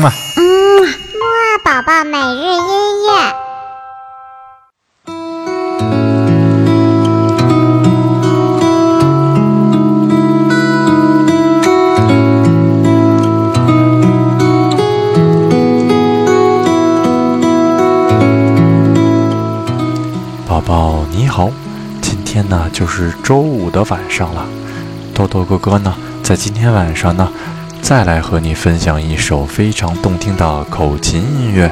嘛。嗯，木二宝宝每日音乐。宝宝你好，今天呢就是周五的晚上了。豆豆哥哥呢，在今天晚上呢，再来和你分享一首非常动听的口琴音乐。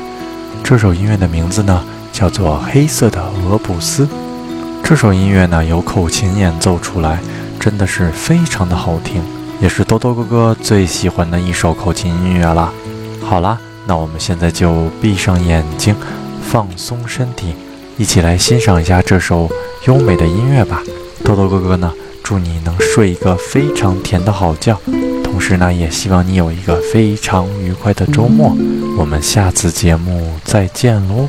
这首音乐的名字呢，叫做《黑色的俄布斯》。这首音乐呢，由口琴演奏出来，真的是非常的好听，也是多多哥哥最喜欢的一首口琴音乐了。好啦，那我们现在就闭上眼睛，放松身体。一起来欣赏一下这首优美的音乐吧，多多哥哥呢，祝你能睡一个非常甜的好觉，同时呢，也希望你有一个非常愉快的周末。我们下次节目再见喽。